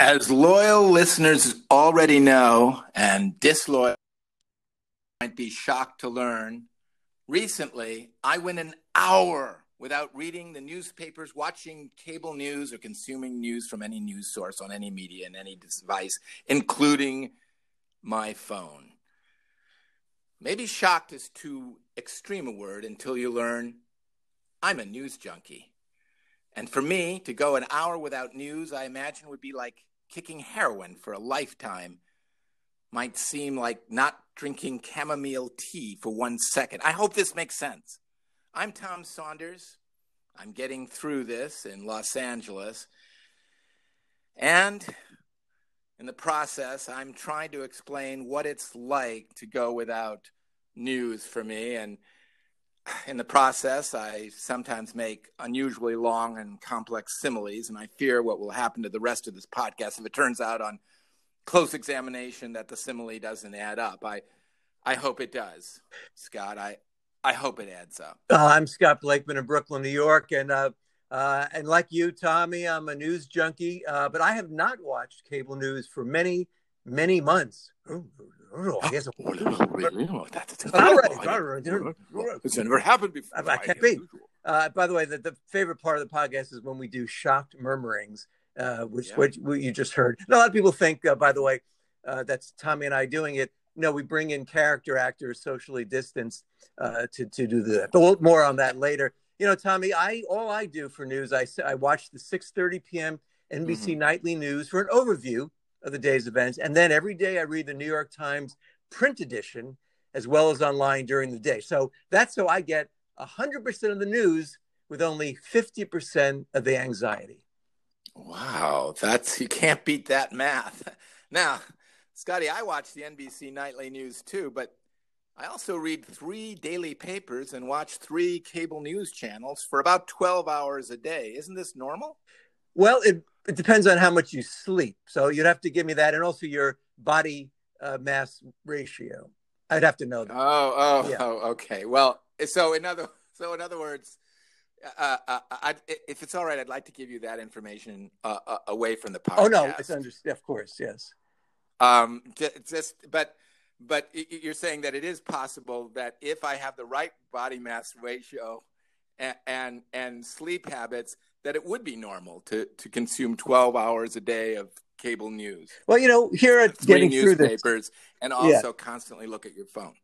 As loyal listeners already know, and disloyal might be shocked to learn, recently I went an hour without reading the newspapers, watching cable news, or consuming news from any news source on any media and any device, including my phone. Maybe shocked is too extreme a word until you learn I'm a news junkie. And for me, to go an hour without news, I imagine would be like kicking heroin for a lifetime might seem like not drinking chamomile tea for one second. I hope this makes sense. I'm Tom Saunders. I'm getting through this in Los Angeles. And in the process, I'm trying to explain what it's like to go without news for me. And in the process, I sometimes make unusually long and complex similes, and I fear what will happen to the rest of this podcast if it turns out on close examination that the simile doesn't add up. I, I hope it does, Scott. I, I hope it adds up. Uh, I'm Scott Blakeman in Brooklyn, New York, and uh, uh, and like you, Tommy, I'm a news junkie, uh, but I have not watched cable news for many, many months. Oh, I guess. all right, all right. It's never happened before. I can't be. Uh, by the way, the, the favorite part of the podcast is when we do shocked murmurings, uh, which yeah. what you just heard. And a lot of people think, uh, by the way, uh, that's Tommy and I doing it. No, we bring in character actors, socially distanced, uh, to to do that. But we'll, more on that later. You know, Tommy, I all I do for news, I I watch the 6:30 p.m. NBC mm-hmm. nightly news for an overview of the day's events. And then every day I read the New York Times print edition as well as online during the day. So that's how I get 100% of the news with only 50% of the anxiety. Wow, that's you can't beat that math. Now, Scotty, I watch the NBC nightly news too, but I also read three daily papers and watch three cable news channels for about 12 hours a day. Isn't this normal? Well, it it depends on how much you sleep. So you'd have to give me that, and also your body uh, mass ratio. I'd have to know that. Oh, oh, yeah. oh, okay. Well, so in other so in other words, uh, uh, I, if it's all right, I'd like to give you that information uh, uh away from the podcast. Oh no, it's under, of course, yes. Um, just but but you're saying that it is possible that if I have the right body mass ratio and and, and sleep habits, that it would be normal to to consume 12 hours a day of cable news. Well, you know, here at getting through this, and also yeah. constantly look at your phone.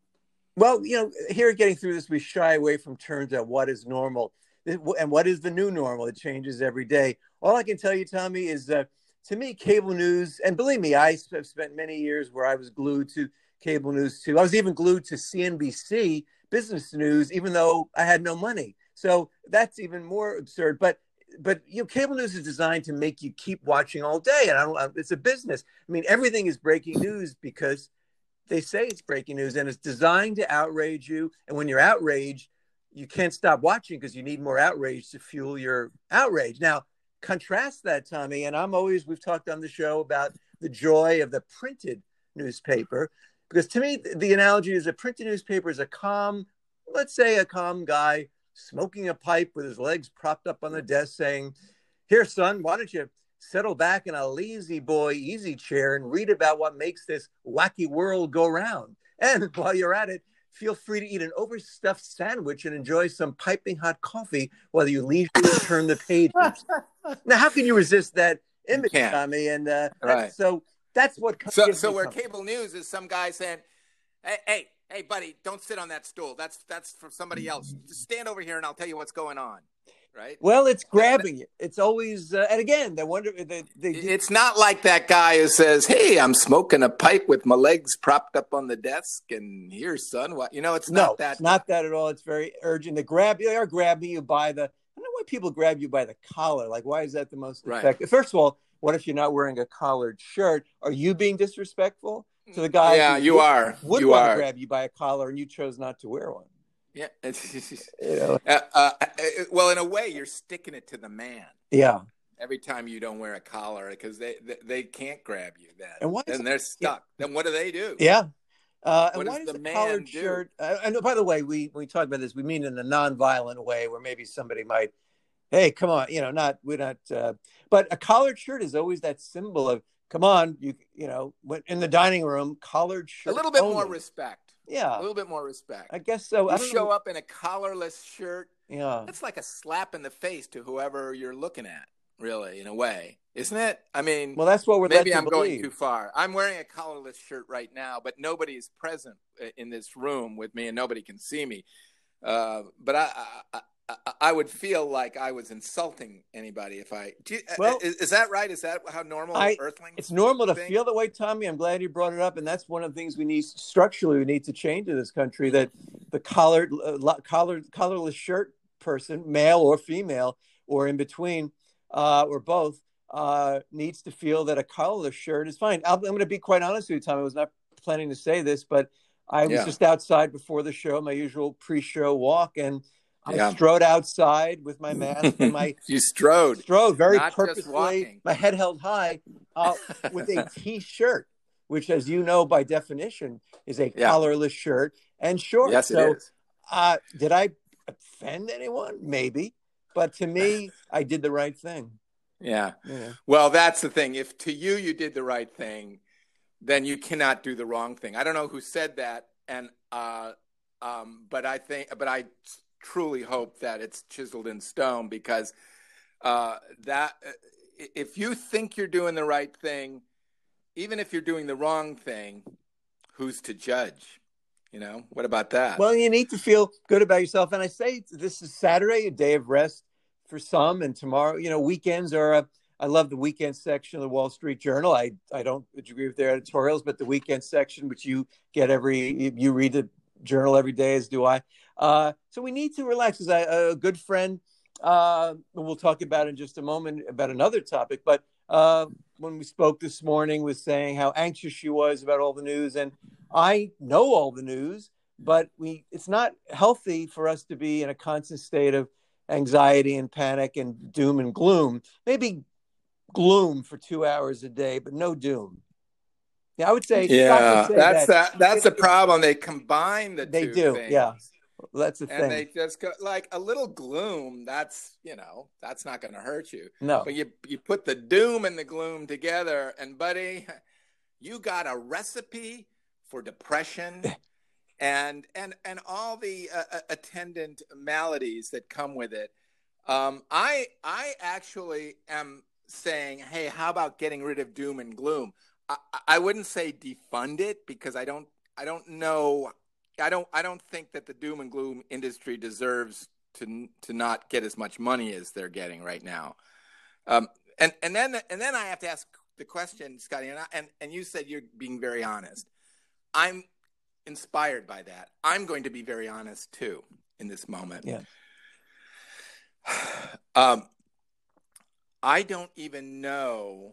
Well, you know, here at getting through this, we shy away from terms of what is normal and what is the new normal. It changes every day. All I can tell you, Tommy, is uh, to me, cable news, and believe me, I have spent many years where I was glued to cable news too. I was even glued to CNBC business news, even though I had no money. So that's even more absurd. But but you know, cable news is designed to make you keep watching all day, and I don't. It's a business. I mean, everything is breaking news because they say it's breaking news, and it's designed to outrage you. And when you're outraged, you can't stop watching because you need more outrage to fuel your outrage. Now, contrast that, Tommy, and I'm always we've talked on the show about the joy of the printed newspaper because to me the analogy is a printed newspaper is a calm, let's say a calm guy smoking a pipe with his legs propped up on the desk, saying, Here, son, why don't you settle back in a lazy boy easy chair and read about what makes this wacky world go round? And while you're at it, feel free to eat an overstuffed sandwich and enjoy some piping hot coffee while you leisurely turn the pages. now, how can you resist that image, Tommy? And uh, right. so that's what. So, so where cable news is some guy saying, "Hey, hey, hey, buddy, don't sit on that stool. That's that's for somebody else. Just stand over here, and I'll tell you what's going on. Right? Well, it's grabbing you. It's always, uh, and again, they wonder. They, they, it's not like that guy who says, "Hey, I'm smoking a pipe with my legs propped up on the desk, and here, son, what?" You know, it's not no, that. It's not that at all. It's very urgent. They grab you. They are grabbing you by the. I don't know why people grab you by the collar. Like, why is that the most effective? Right. First of all, what if you're not wearing a collared shirt? Are you being disrespectful? To the guy. Yeah, you would, are. Would you want are. to grab you by a collar, and you chose not to wear one. Yeah. you know? Uh, uh, uh, well, in a way, you're sticking it to the man. Yeah. Every time you don't wear a collar, because they, they, they can't grab you then, and, what and they're stuck. Yeah. Then what do they do? Yeah. Uh, and why does the collared do? shirt? Uh, and by the way, we we talk about this. We mean in a non-violent way, where maybe somebody might hey, come on, you know, not we're not. Uh, but a collared shirt is always that symbol of come on, you you know, in the dining room, collared shirt. A little bit only. more respect. Yeah, a little bit more respect. I guess so. You show know. up in a collarless shirt. Yeah, it's like a slap in the face to whoever you're looking at. Really, in a way, isn't it? I mean, well, that's what we're. Maybe I'm believe. going too far. I'm wearing a collarless shirt right now, but nobody is present in this room with me, and nobody can see me. Uh, but I, I, I, would feel like I was insulting anybody if I. You, uh, well, is, is, that right? Is that how normal I, Earthlings? It's normal to think? feel that way, Tommy. I'm glad you brought it up, and that's one of the things we need structurally. We need to change in this country that the collared, uh, collared, collarless shirt person, male or female, or in between uh, or both, uh, needs to feel that a collarless shirt is fine. I'm, I'm going to be quite honest with you, Tom. I was not planning to say this, but I was yeah. just outside before the show, my usual pre-show walk, and I yeah. strode outside with my mask and my. you strode. Strode very not purposefully, my head held high, uh, with a t-shirt, which, as you know by definition, is a yeah. collarless shirt and shorts. Yes, so, it is. Uh, did I offend anyone? Maybe. But to me, I did the right thing. Yeah. yeah. Well, that's the thing. If to you you did the right thing, then you cannot do the wrong thing. I don't know who said that, and uh, um, but I think, but I truly hope that it's chiseled in stone because uh, that if you think you're doing the right thing, even if you're doing the wrong thing, who's to judge? You know, what about that? Well, you need to feel good about yourself. And I say this is Saturday, a day of rest for some, and tomorrow, you know, weekends are a. I love the weekend section of the Wall Street Journal. I, I don't agree with their editorials, but the weekend section, which you get every, you read the journal every day, as do I. Uh, so we need to relax. As a good friend, uh, we'll talk about in just a moment about another topic, but uh, when we spoke this morning, was saying how anxious she was about all the news, and I know all the news, but we it's not healthy for us to be in a constant state of anxiety and panic and doom and gloom. Maybe gloom for two hours a day, but no doom. Yeah, I would say. Yeah, say that's that. that that's the problem. They combine the they do. Things. Yeah, that's the thing. and thing. they just go like a little gloom. That's you know that's not going to hurt you. No, but you you put the doom and the gloom together, and buddy, you got a recipe for depression and and and all the uh, uh, attendant maladies that come with it. Um, I I actually am saying, hey, how about getting rid of doom and gloom? I, I wouldn't say defund it because I don't I don't know I don't I don't think that the doom and gloom industry deserves to to not get as much money as they're getting right now. Um, and and then and then I have to ask the question, Scotty, and I, and, and you said you're being very honest. I'm inspired by that. I'm going to be very honest too in this moment. Yeah. Um, I don't even know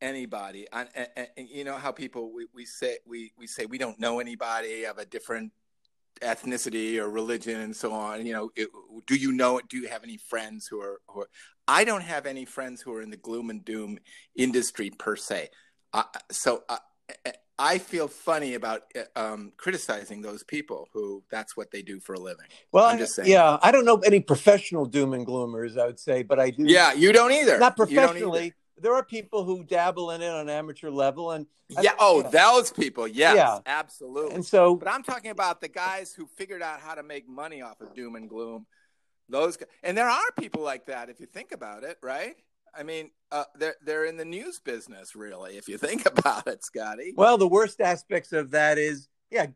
anybody. And, and, and, you know how people we, we say we, we say we don't know anybody of a different ethnicity or religion and so on. You know, it, do you know? Do you have any friends who are, who are? I don't have any friends who are in the gloom and doom industry per se. Uh, so uh, I feel funny about uh, um, criticizing those people who that's what they do for a living. Well, I'm just saying. Yeah, I don't know any professional doom and gloomers. I would say, but I do. Yeah, you don't either. Not professionally. There are people who dabble in it on amateur level, and yeah, oh, those people, yes, yeah, absolutely. And so, but I'm talking about the guys who figured out how to make money off of doom and gloom. Those, and there are people like that if you think about it, right? I mean, uh, they're they're in the news business, really, if you think about it, Scotty. Well, the worst aspects of that is, yeah,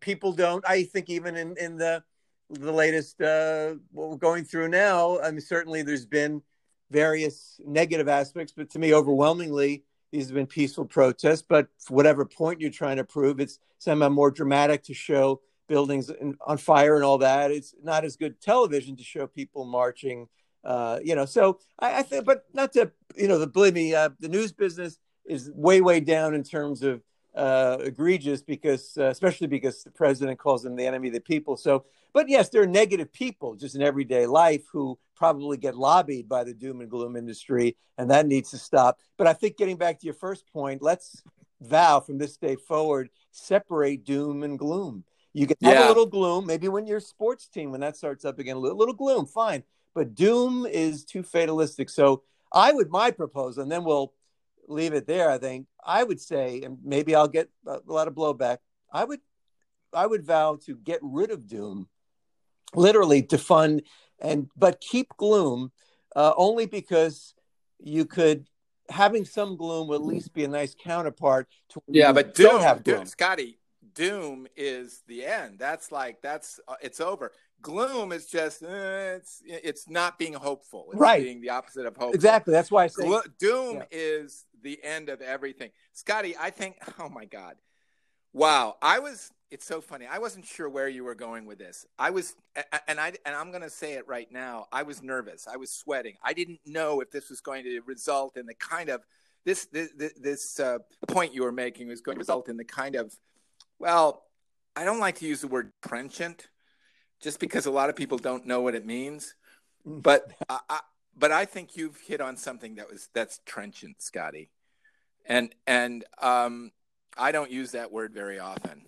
people don't. I think even in in the the latest uh, what we're going through now, I mean, certainly there's been various negative aspects, but to me, overwhelmingly, these have been peaceful protests. But whatever point you're trying to prove, it's somehow more dramatic to show buildings on fire and all that. It's not as good television to show people marching uh, you know, so I, I think, but not to, you know, the, believe me, uh, the news business is way, way down in terms of uh, egregious because, uh, especially because the president calls them the enemy of the people. So, but yes, there are negative people just in everyday life who probably get lobbied by the doom and gloom industry, and that needs to stop. But I think getting back to your first point, let's vow from this day forward, separate doom and gloom. You can have yeah. a little gloom, maybe when your sports team, when that starts up again, a little, little gloom, fine but doom is too fatalistic. So I would my proposal, and then we'll leave it there. I think I would say, and maybe I'll get a lot of blowback. I would, I would vow to get rid of doom, literally to fund and but keep gloom, uh, only because you could having some gloom would at least be a nice counterpart to yeah. But doom, have gloom. Doom, Scotty, doom is the end. That's like that's uh, it's over. Gloom is just uh, it's it's not being hopeful. It's right, being the opposite of hope. Exactly. That's why I say Glo- doom yeah. is the end of everything. Scotty, I think. Oh my God, wow! I was. It's so funny. I wasn't sure where you were going with this. I was, and I and I'm going to say it right now. I was nervous. I was sweating. I didn't know if this was going to result in the kind of this this this uh, point you were making was going to result in the kind of well, I don't like to use the word trenchant, just because a lot of people don't know what it means. Mm. But I, I, but I think you've hit on something that was that's trenchant, Scotty, and and um, I don't use that word very often.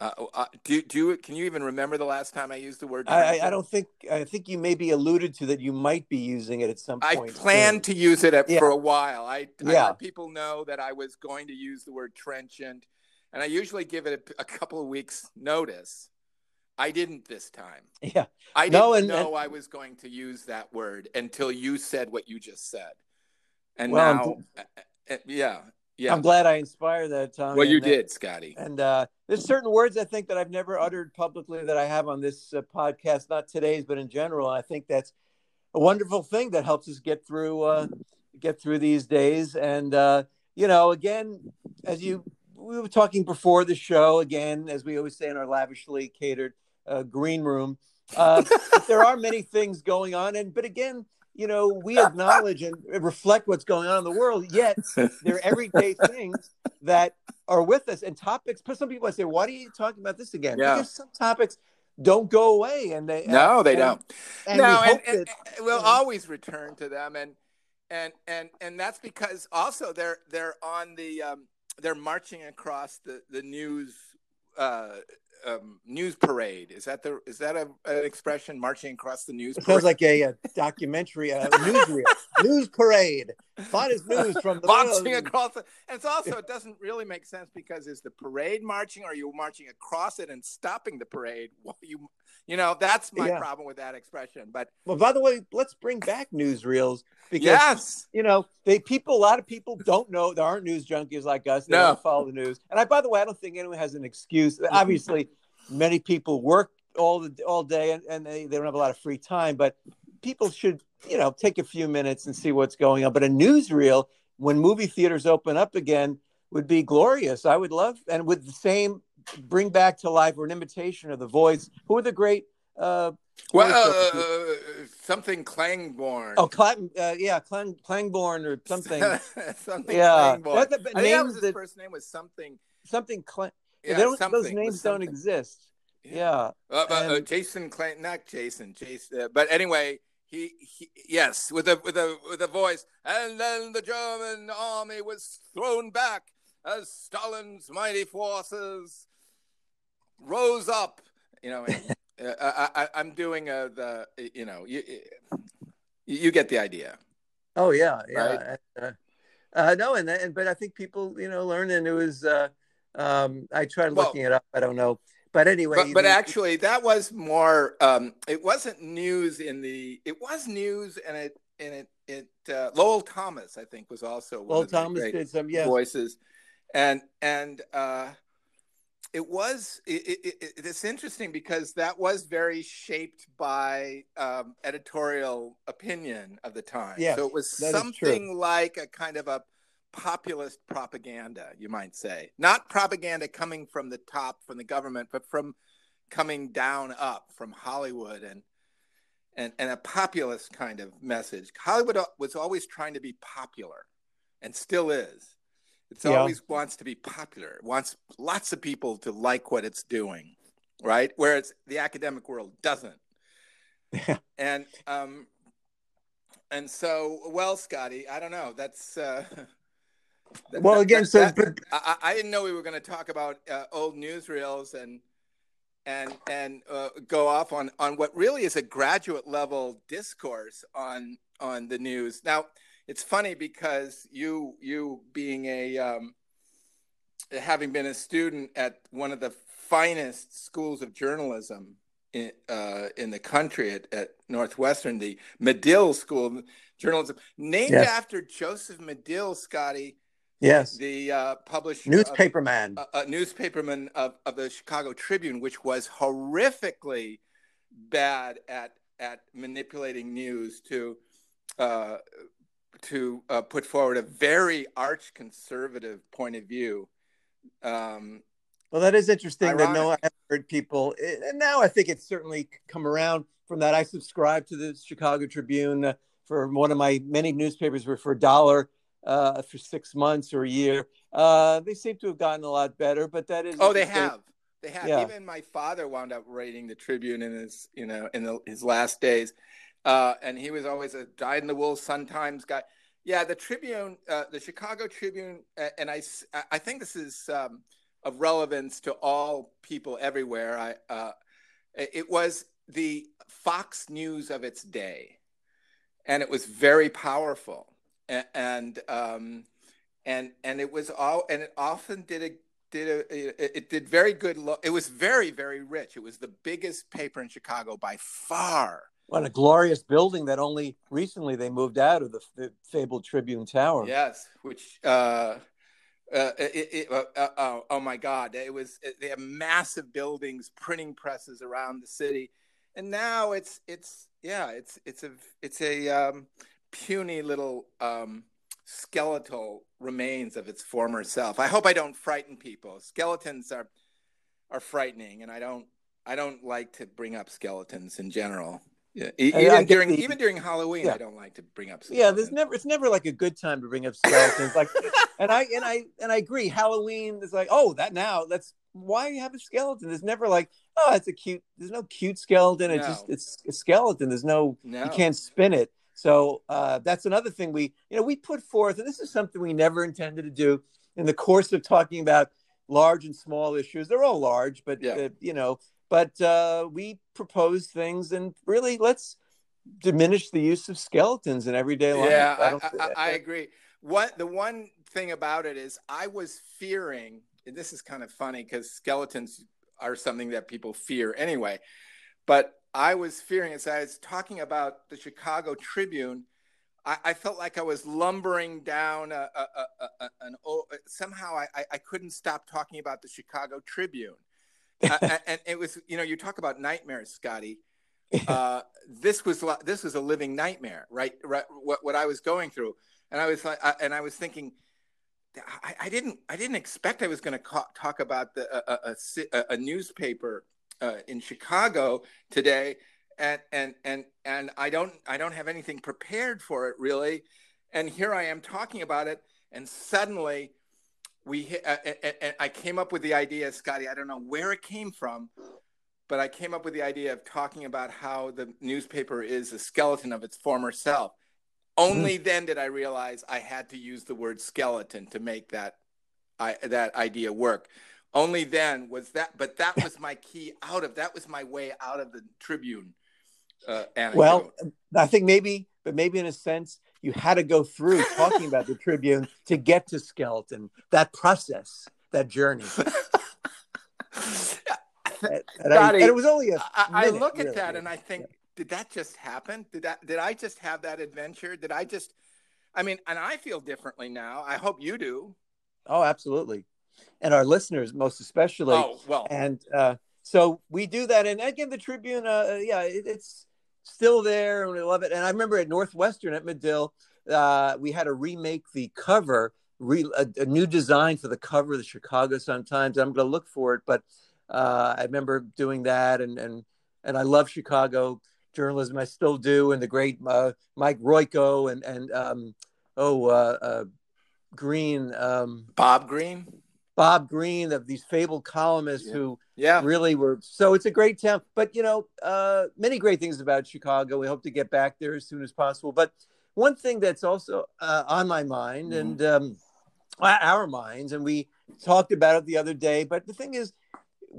Uh, uh, do do you, can you even remember the last time I used the word? I, I, don't think I think you maybe alluded to that you might be using it at some point. I planned to use it at, yeah. for a while. I, yeah. I let people know that I was going to use the word trenchant and I usually give it a, a, couple of weeks notice. I didn't this time. Yeah, I didn't no, and, know and, I was going to use that word until you said what you just said, and well, now, yeah, yeah. I'm glad I inspired that, Tom. Well, you did, Scotty. And uh, there's certain words I think that I've never uttered publicly that I have on this uh, podcast, not today's, but in general. And I think that's a wonderful thing that helps us get through uh, get through these days. And uh, you know, again, as you we were talking before the show again, as we always say in our lavishly catered uh, green room. Uh, there are many things going on, and but again, you know, we acknowledge and reflect what's going on in the world. Yet there are everyday things that are with us and topics. But some people I say, "Why are you talking about this again?" Yeah. Because some topics don't go away, and they no, they don't. And no, we and, and, that, we'll you know, always return to them, and and and and that's because also they're they're on the um, they're marching across the the news uh, um, news parade. Is that the is that a, an expression? Marching across the news. It sounds like a, a documentary, a newsreel, news parade. Finest news from the marching world. across. The, and it's also it doesn't really make sense because is the parade marching? Or are you marching across it and stopping the parade you you know, that's my yeah. problem with that expression. But well, by the way, let's bring back newsreels because yes, you know, they people a lot of people don't know there aren't news junkies like us. They no. don't follow the news. And I by the way, I don't think anyone has an excuse. Obviously, many people work all the all day and, and they, they don't have a lot of free time, but people should, you know, take a few minutes and see what's going on. But a newsreel, when movie theaters open up again, would be glorious. I would love and with the same bring back to life or an imitation of the voice. Who are the great? Uh, well, uh, uh, something Klangborn. Oh, Clang, uh, yeah, Clang, Klangborn or something. something yeah, Klangborn. I names that, his that, first name was something. Something Clang. Yeah, something, those names don't exist. Yeah. yeah. Uh, uh, and, Jason Clang, not Jason, Jason. but anyway, he, he, yes, with a with a with a voice, and then the German army was thrown back as Stalin's mighty forces rose up. You know, uh, I, am doing a, the you know you you get the idea. Oh yeah, yeah. Right? Uh, uh, no, and and but I think people you know learn, and it was. Uh, um, I tried looking well, it up. I don't know, but anyway. But, but actually, that was more. Um, it wasn't news in the. It was news, and it and it it uh, Lowell Thomas, I think, was also one Lowell of the Thomas did some yes. voices, and and uh, it was it, it, it, it's interesting because that was very shaped by um, editorial opinion of the time. Yeah, so it was something like a kind of a populist propaganda, you might say, not propaganda coming from the top, from the government, but from coming down up from Hollywood and and and a populist kind of message. Hollywood was always trying to be popular, and still is it yeah. always wants to be popular. It wants lots of people to like what it's doing, right? Whereas the academic world doesn't. Yeah. And um, and so, well, Scotty, I don't know. That's uh, well, again, that, so that, I, I, didn't know we were going to talk about uh, old newsreels and and and uh, go off on on what really is a graduate level discourse on on the news. Now, it's funny because you you being a um, having been a student at one of the finest schools of journalism in, uh, in the country at, at, Northwestern, the Medill School of Journalism, named yes. after Joseph Medill, Scotty. Yes. The uh, publisher, newspaperman, a, newspaperman of, of the Chicago Tribune, which was horrifically bad at at manipulating news to uh, to uh, put forward a very arch conservative point of view. Um, well, that is interesting ironic. to know. I've heard people, and now I think it's certainly come around from that. I subscribe to the Chicago Tribune for one of my many newspapers for a dollar uh, for six months or a year. Uh, they seem to have gotten a lot better, but that is oh, they have. They have. Yeah. Even my father wound up writing the Tribune in his, you know, in the, his last days, uh, and he was always a dyed in the wool Sun Times guy. Yeah, the Tribune, uh, the Chicago Tribune, and I, I think this is. Um, of relevance to all people everywhere. I, uh, it was the Fox News of its day, and it was very powerful, and and um, and, and it was all, and it often did a did a, it did very good. Lo- it was very very rich. It was the biggest paper in Chicago by far. What a glorious building that only recently they moved out of the, the fabled Tribune Tower. Yes, which uh, uh, it, it, uh, uh, oh, oh, my God! It was they have massive buildings, printing presses around the city, and now it's it's yeah, it's it's a it's a um, puny little um, skeletal remains of its former self. I hope I don't frighten people. Skeletons are are frightening, and I don't I don't like to bring up skeletons in general. Yeah, even during the, even during Halloween, yeah. I don't like to bring up. Skeletons. Yeah, there's never it's never like a good time to bring up skeletons. like, and I and I and I agree. Halloween is like, oh, that now that's why you have a skeleton. There's never like, oh, it's a cute. There's no cute skeleton. It's just it's a skeleton. There's no, no. you can't spin it. So uh, that's another thing we you know we put forth, and this is something we never intended to do in the course of talking about large and small issues. They're all large, but yeah. uh, you know but uh, we propose things and really let's diminish the use of skeletons in everyday life. Yeah, I, I, I, agree. What the one thing about it is, I was fearing, and this is kind of funny because skeletons are something that people fear anyway. But I was fearing as I was talking about the Chicago Tribune. I, I felt like I was lumbering down a, a, a, an somehow I, I couldn't stop talking about the Chicago Tribune uh, and it was, you know, you talk about nightmares, Scotty. Uh, this was this was a living nightmare, right? right what what I was going through, and I was like, and I was thinking, I, I, didn't I didn't expect I was going to talk about the a, a, a newspaper uh, in Chicago today, and and and and I don't I don't have anything prepared for it really, and here I am talking about it, and suddenly we uh, and I came up with the idea, Scotty. I don't know where it came from, but I came up with the idea of talking about how the newspaper is a skeleton of its former self. Only mm. then did I realize I had to use the word skeleton to make that I, that idea work. Only then was that, but that was my key out of that was my way out of the Tribune. Uh, well, I think maybe, but maybe in a sense, you had to go through talking about the Tribune to get to Skeleton. That process, that journey. and, and, I, and, it was only I look at really. that and I think, yeah. did that just happen? Did that? Did I just have that adventure? Did I just? I mean, and I feel differently now. I hope you do. Oh, absolutely, and our listeners most especially. Oh well, and uh, so we do that, and again, the Tribune. Uh, yeah, it, it's still there, and we love it. And I remember at Northwestern at Medill, uh, we had to remake the cover, re, a, a, new design for the cover of the Chicago Sun Times. I'm going to look for it, but uh, I remember doing that, and and and I love Chicago journalism. I still do, and the great uh, Mike Royko and and um, oh uh, uh, Greene, um, Bob Greene. Bob Greene of these fabled columnists yeah. who yeah. really were so it's a great town but you know uh, many great things about chicago we hope to get back there as soon as possible but one thing that's also uh, on my mind mm-hmm. and um, our minds and we talked about it the other day but the thing is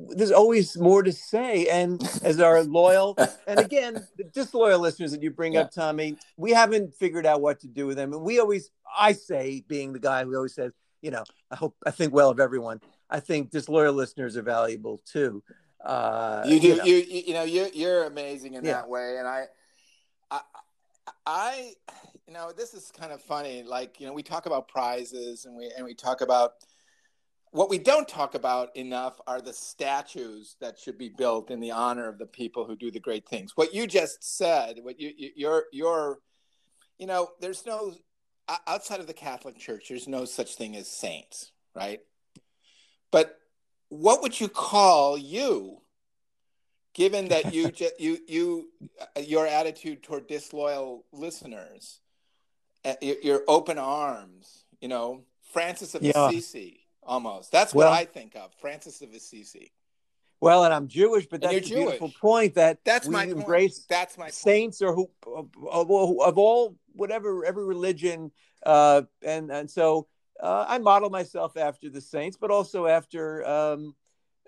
there's always more to say. And as our loyal, and again, the disloyal listeners that you bring yeah. up, Tommy, we haven't figured out what to do with them. And we always, I say, being the guy who always says, you know, I hope, I think well of everyone. I think disloyal listeners are valuable too. Uh, you do, you know, you, you know, you're, you're amazing in yeah. that way. And I, I, I, you know, this is kind of funny. Like, you know, we talk about prizes and we, and we talk about, what we don't talk about enough are the statues that should be built in the honor of the people who do the great things. What you just said, what you, you're, you're, you know, there's no outside of the Catholic Church, there's no such thing as saints, right? But what would you call you, given that you just, you you uh, your attitude toward disloyal listeners, uh, your open arms, you know, Francis of yeah. Assisi almost. That's what I think of, Francis of Assisi. Well, and I'm Jewish, but that's a beautiful point that that's my embrace. Point. That's my saints point. or who of, of, all whatever every religion, uh, and and so uh, I model myself after the saints, but also after um,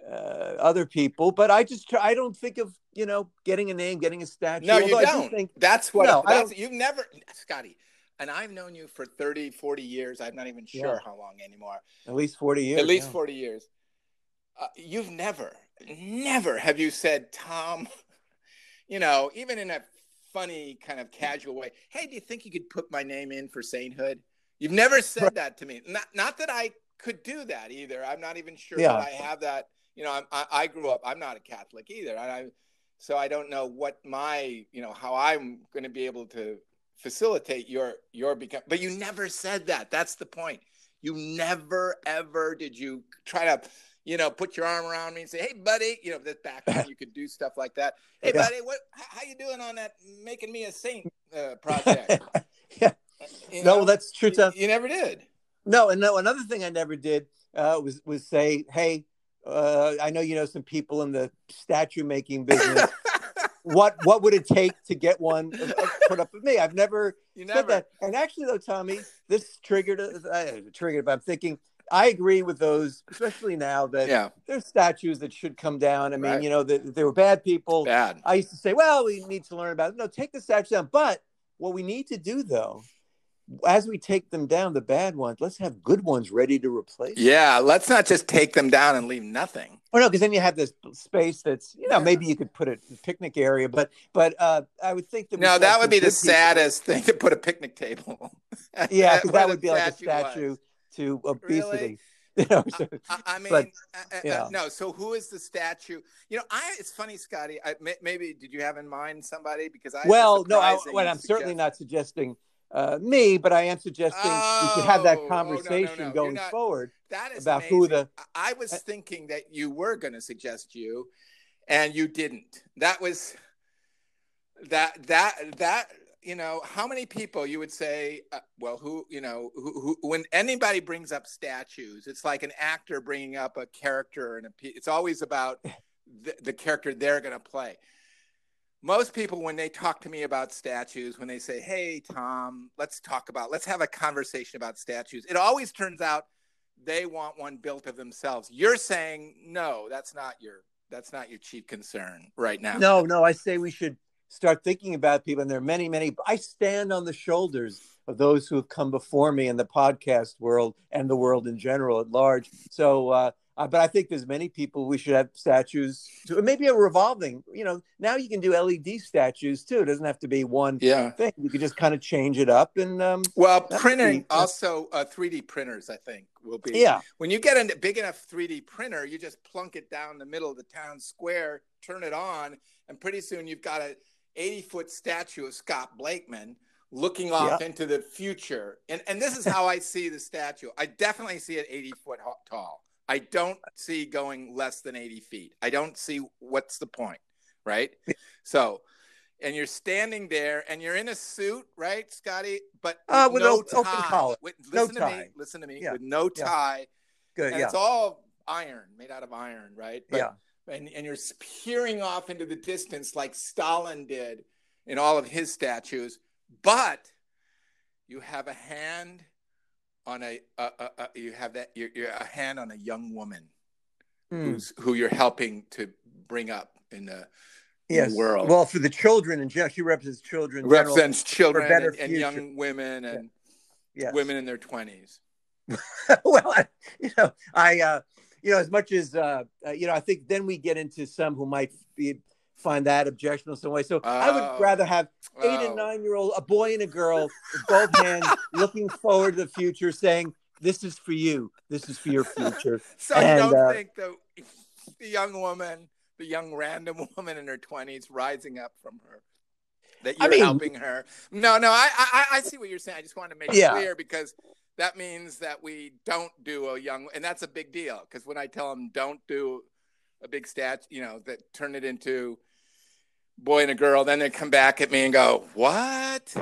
uh, other people. But I just try, I don't think of you know getting a name, getting a statue. No, you don't. Think, that's what. No, that's, you've never, Scotty and I've known you for 30, 40 years. I'm not even sure yeah. how long anymore. At least 40 years. At least yeah. 40 years. Uh, you've never, never have you said, Tom, you know, even in a funny kind of casual way, hey, do you think you could put my name in for sainthood? You've never said right. that to me. Not, not that I could do that either. I'm not even sure yeah. that I have that. You know, I, I grew up, I'm not a Catholic either. I, so I don't know what my, you know, how I'm going to be able to facilitate your your become but you never said that that's the point you never ever did you try to you know put your arm around me and say hey buddy you know this back when you could do stuff like that hey yeah. buddy what how you doing on that making me a saint uh, project yeah you know, no that's true you, you, never did no and no another thing i never did uh, was was say hey uh, i know you know some people in the statue making business what what would it take to get one put up with me? I've never, said never. that. And actually, though, Tommy, this triggered uh, triggered. But I'm thinking, I agree with those, especially now that yeah. there's statues that should come down. I mean, right. you know, that they were bad people. Bad. I used to say, well, we need to learn about it. No, take the statue down. But what we need to do, though, as we take them down, the bad ones, let's have good ones ready to replace. Yeah, let's not just take them down and leave nothing. Oh no, because then you have this space that's you know maybe you could put a picnic area, but but uh, I would think that no, that would be the saddest thing to put a picnic table. yeah, because that would be like a statue was. To obesity. Really? You know, so, I, I, mean, but, uh, uh, no. So who is the statue? You know, I. It's funny, Scotty. I, maybe did you have in mind somebody? Because I. Well, no. I, well, I'm certainly not suggesting uh, me, but I am suggesting oh, we should have that conversation oh, no, no, no. going not, forward that is about amazing. who the. I was uh, thinking that you were going to suggest you, and you didn't. That was that that that you know how many people you would say uh, well who you know who, who, when anybody brings up statues it's like an actor bringing up a character and a, it's always about the, the character they're going to play. Most people when they talk to me about statues when they say hey tom let's talk about let's have a conversation about statues it always turns out they want one built of themselves. You're saying no that's not your that's not your chief concern right now. No no i say we should start thinking about people and there are many many i stand on the shoulders of those who have come before me in the podcast world and the world in general at large so uh, uh, but I think there's many people we should have statues, to, maybe a revolving. You know, now you can do LED statues too. It doesn't have to be one yeah. thing. You can just kind of change it up and. Um, well, printing also uh, 3D printers, I think, will be. Yeah. When you get a big enough 3D printer, you just plunk it down the middle of the town square, turn it on, and pretty soon you've got a 80 foot statue of Scott Blakeman looking off yeah. into the future. And and this is how I see the statue. I definitely see it 80 foot tall. I don't see going less than 80 feet. I don't see what's the point, right? So, and you're standing there and you're in a suit, right, Scotty? But with, uh, with no tie. Collar. With, listen no to tie. me. Listen to me. Yeah. With no tie. Yeah. Good. And yeah. it's all iron, made out of iron, right? But, yeah. And, and you're peering off into the distance like Stalin did in all of his statues. But you have a hand on a, a, a, a you have that you're, you're, a hand on a young woman mm. who's who you're helping to bring up in the, yes. world. Well, for the children and she represents children. Represents children and, and, young women and yeah. yes. women in their twenties. well, I, you know, I, uh, you know, as much as, uh, uh, you know, I think then we get into some who might be find that objectionable some way. So oh. I would oh. rather have eight oh. and nine year old, a boy and a girl, both hands, looking forward to the future, saying, "This is for you. This is for your future." so and, you don't uh, think the the young woman, the young random woman in her twenties, rising up from her. That you're I mean, helping her. No, no, I, I, I see what you're saying. I just want to make yeah. it clear because that means that we don't do a young, and that's a big deal. Because when I tell them don't do a big stat, you know, that turn it into boy and a girl, then they come back at me and go, "What?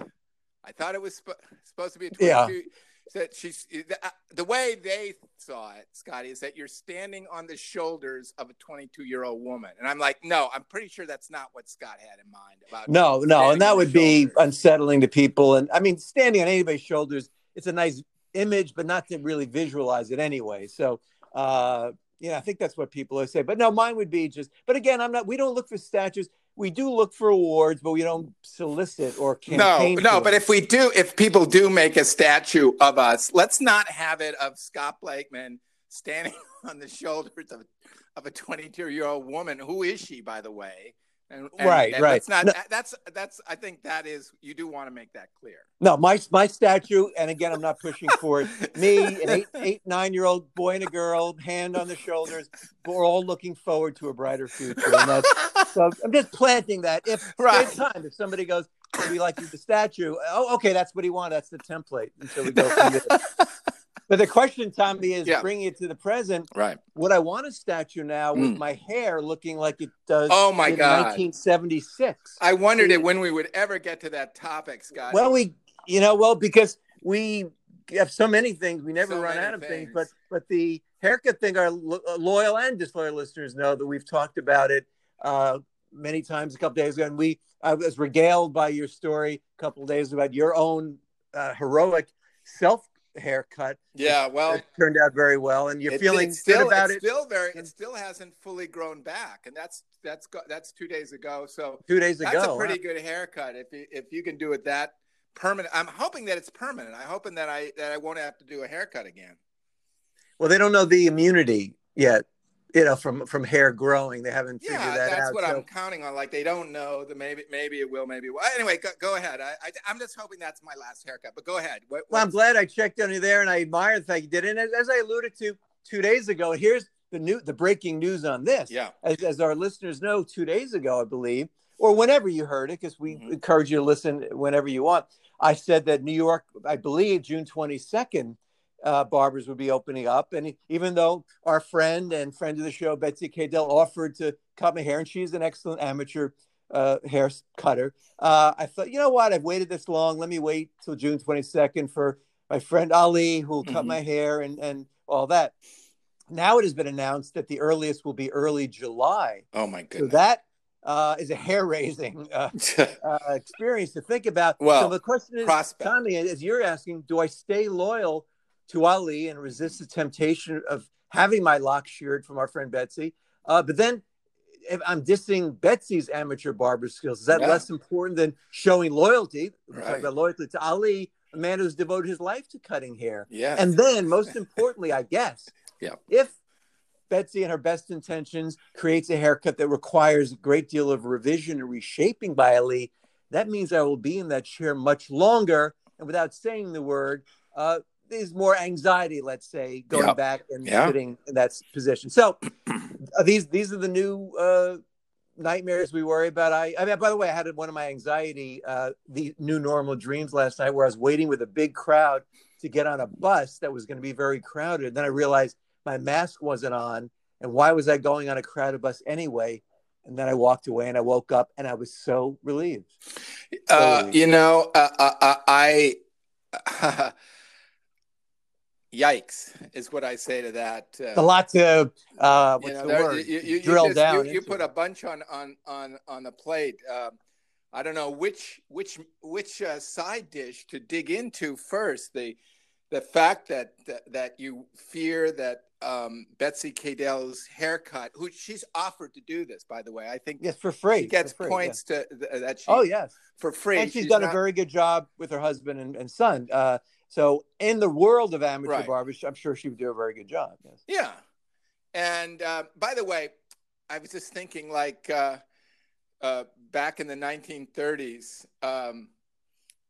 I thought it was sp- supposed to be a 22." Yeah. So she's the, uh, the way they saw it, Scotty, is that you're standing on the shoulders of a 22 year old woman, and I'm like, no, I'm pretty sure that's not what Scott had in mind about. No, no, and that would be unsettling to people. And I mean, standing on anybody's shoulders, it's a nice image, but not to really visualize it anyway. So, uh, yeah, I think that's what people are saying. But no, mine would be just. But again, I'm not. We don't look for statues we do look for awards, but we don't solicit or campaign. No, no. But if we do, if people do make a statue of us, let's not have it of Scott Blakeman standing on the shoulders of of a 22 year old woman. Who is she, by the way? And, and, right, and right. That's not. No. That's that's. I think that is. You do want to make that clear. No, my my statue, and again, I'm not pushing for it. Me, an eight, eight, nine year old boy and a girl, hand on the shoulders. We're all looking forward to a brighter future. And that's, so I'm just planting that. If right. time, if somebody goes, "We like the statue," oh, okay, that's what he wanted. That's the template until we go from there. But the question, Tommy, is yeah. bringing it to the present. Right. Would I want a statue now with mm. my hair looking like it does? Oh my God! 1976. I wondered it when we would ever get to that topic, Scott. Well, we, you know, well because we have so many things, we never so run out of things. things. But but the haircut thing, our loyal and disloyal listeners know that we've talked about it uh, many times a couple days ago, and we I was regaled by your story a couple days about your own uh, heroic self haircut. Yeah, well, it turned out very well, and you're it, feeling still, good about it. Still very, it still hasn't fully grown back, and that's that's that's two days ago. So two days ago, that's a pretty good haircut. If you, if you can do it that permanent, I'm hoping that it's permanent. I'm hoping that I that I won't have to do a haircut again. Well, they don't know the immunity yet you know, from from hair growing. They haven't figured yeah, that out. that's what so. I'm counting on. Like they don't know that maybe maybe it will, maybe. Well, anyway, go, go ahead. I, I am just hoping that's my last haircut. But go ahead. What, well, I'm glad I checked on you there, and I admire the fact you did. And as, as I alluded to two days ago, here's the new the breaking news on this. Yeah. As, as our listeners know, two days ago, I believe, or whenever you heard it, because we mm-hmm. encourage you to listen whenever you want. I said that New York, I believe, June 22nd uh, barbers would be opening up. And even though our friend and friend of the show, Betsy Cadell, offered to cut my hair, and she's an excellent amateur uh, hair cutter, uh, I thought, you know what? I've waited this long. Let me wait till June 22nd for my friend Ali, who will mm-hmm. cut my hair and, and all that. Now it has been announced that the earliest will be early July. Oh, my goodness. So that uh, is a hair raising uh, uh, experience to think about. Well, so the question is, prospect. Tommy, as you're asking, do I stay loyal to Ali and resist the temptation of having my lock sheared from our friend Betsy. Uh, but then if I'm dissing Betsy's amateur barber skills, is that yeah. less important than showing loyalty? Right. about loyalty to Ali, a man who's devoted his life to cutting hair. Yeah. And then, most importantly, I guess, yeah. if Betsy and her best intentions creates a haircut that requires a great deal of revision and reshaping by Ali, that means I will be in that chair much longer. And without saying the word, uh, there's more anxiety, let's say, going yep. back and yeah. sitting in that position. So uh, these these are the new uh, nightmares we worry about. I, I mean, by the way, I had one of my anxiety, uh, the new normal dreams last night, where I was waiting with a big crowd to get on a bus that was going to be very crowded. Then I realized my mask wasn't on, and why was I going on a crowded bus anyway? And then I walked away, and I woke up, and I was so relieved. So uh, relieved. You know, uh, uh, I. yikes is what I say to that. Uh, a lot to uh, what's you know, the word? You, you, drill just, down. You, you put a bunch on on on on the plate. Uh, I don't know which which which uh, side dish to dig into first. The the fact that that, that you fear that um, Betsy Cadell's haircut, who she's offered to do this, by the way. I think yes, for free. She gets free, points yeah. to that. She, oh yes, for free. And she's, she's done not... a very good job with her husband and, and son. Uh, so in the world of amateur right. barbers, I'm sure she would do a very good job. Yes. Yeah. And uh, by the way, I was just thinking, like uh, uh, back in the 1930s. Um,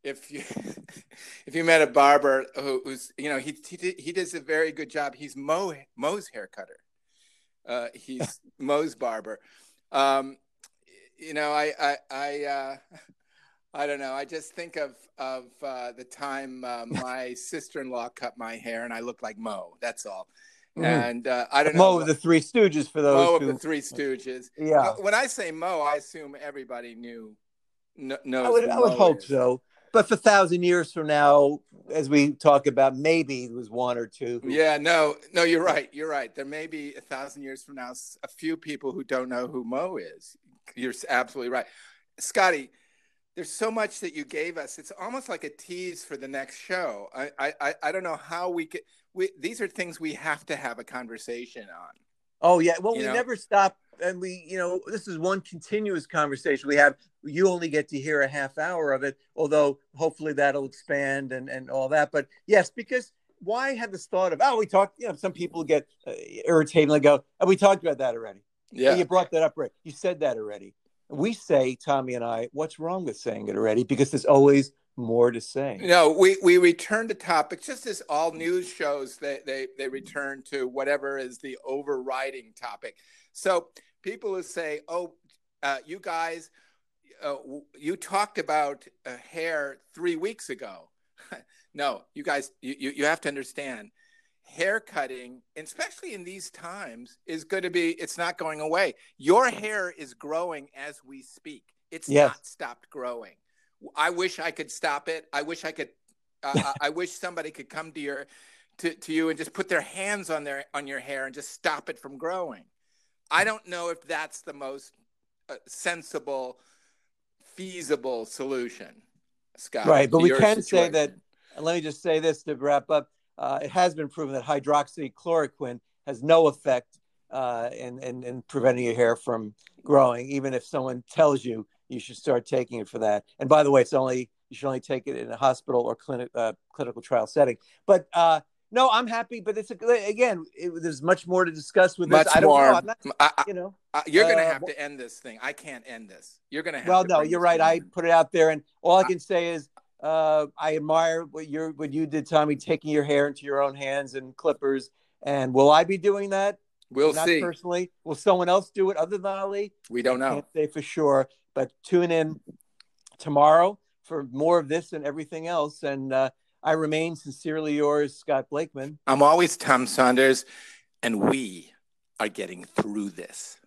if you if you met a barber who, who's you know he he he does a very good job. He's Moe Moe's hair cutter. Uh, he's Moe's barber. Um, you know, I I I, uh, I don't know. I just think of of uh, the time uh, my sister in law cut my hair and I looked like Moe. That's all. Mm. And uh, I don't Moe know. of the Three Stooges for those. Moe who... of the Three Stooges. Yeah. When I say Moe, I assume everybody knew. Knows I would, I would hope is. so but for a thousand years from now, as we talk about, maybe it was one or two. Who... Yeah, no, no, you're right. You're right. There may be a thousand years from now a few people who don't know who Moe is. You're absolutely right, Scotty. There's so much that you gave us. It's almost like a tease for the next show. I, I, I don't know how we could. We, these are things we have to have a conversation on. Oh yeah. Well, You we know? never stop, and we, you know, this is one continuous conversation we have. You only get to hear a half hour of it, although hopefully that'll expand and and all that. But yes, because why have this thought of oh we talked? You know, some people get uh, irritated and go, oh, we talked about that already. Yeah. You brought that up, right? You said that already. We say, Tommy and I, what's wrong with saying it already? Because there's always more to say. No, we, we return to topics just as all news shows they, they they return to whatever is the overriding topic. So people who say, "Oh, uh, you guys, uh, you talked about uh, hair three weeks ago." no, you guys, you, you you have to understand, hair cutting, especially in these times, is going to be. It's not going away. Your hair is growing as we speak. It's Yes. not stopped growing. I wish I could stop it. I wish I could. Uh, I- wish somebody could come to your to, to you and just put their hands on their on your hair and just stop it from growing. I don't know if that's the most uh, sensible, feasible solution, Scott. right but we can say that and let me just say this to wrap up uh, it has been proven that hydroxychloroquine has no effect uh, in, in, in preventing your hair from growing even if someone tells you you should start taking it for that and by the way it's only you should only take it in a hospital or clinic uh, clinical trial setting but uh, no i'm happy but it's a, again it, there's much more to discuss with much this i don't more. know not, I- you know I- you're going to uh, have to end this thing. I can't end this. You're going to have. well no you're right to i put it out there and all i can say is uh, i admire what you what you did tommy taking your hair into your own hands and clippers and will i be doing that We'll not see. personally will someone else do it other than ali We don't know. can't say for sure but tune in tomorrow for more of this and everything else and uh, i remain sincerely yours scott blakeman I'm always Tom Saunders, and we are getting through this.